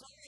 Sorry.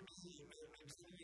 me, me, me, me,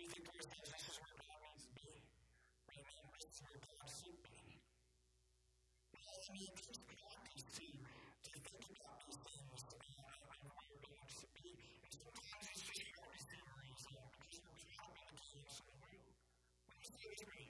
He understands this is where God needs to be. Amen. This is where God should be. Now, as we teach God to see, to think about these things, to be like where God should be, and sometimes it's just hard to see where He's at because it was happening to the inside world. When I say this,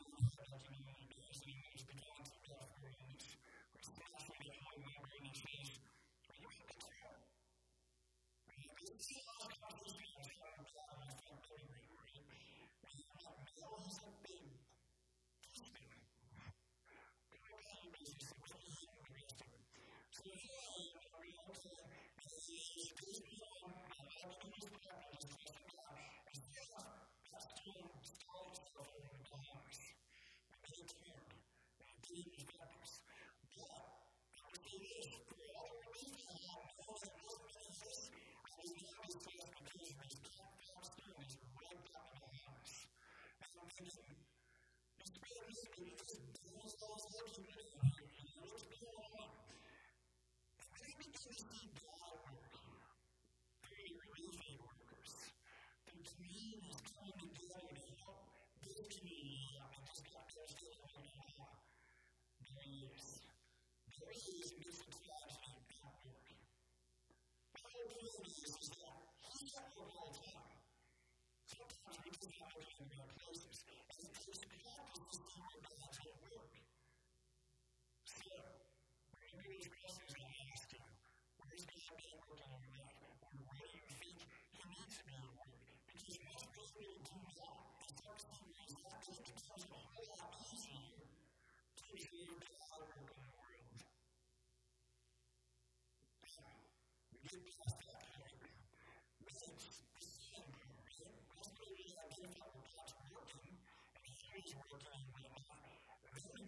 often happening in our places. And it's practice to see what God's at work. So, maybe these questions I ask you, where's God being work in your life? Or where do you think He needs to be at work? Because most people do not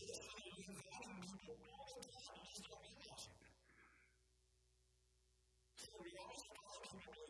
Thank we always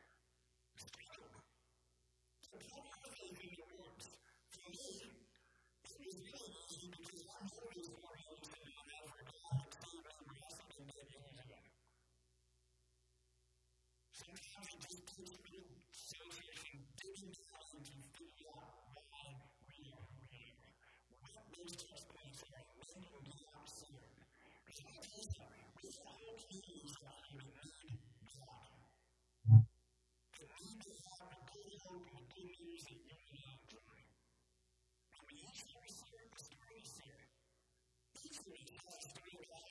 Thank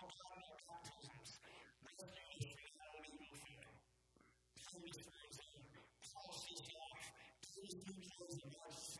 you.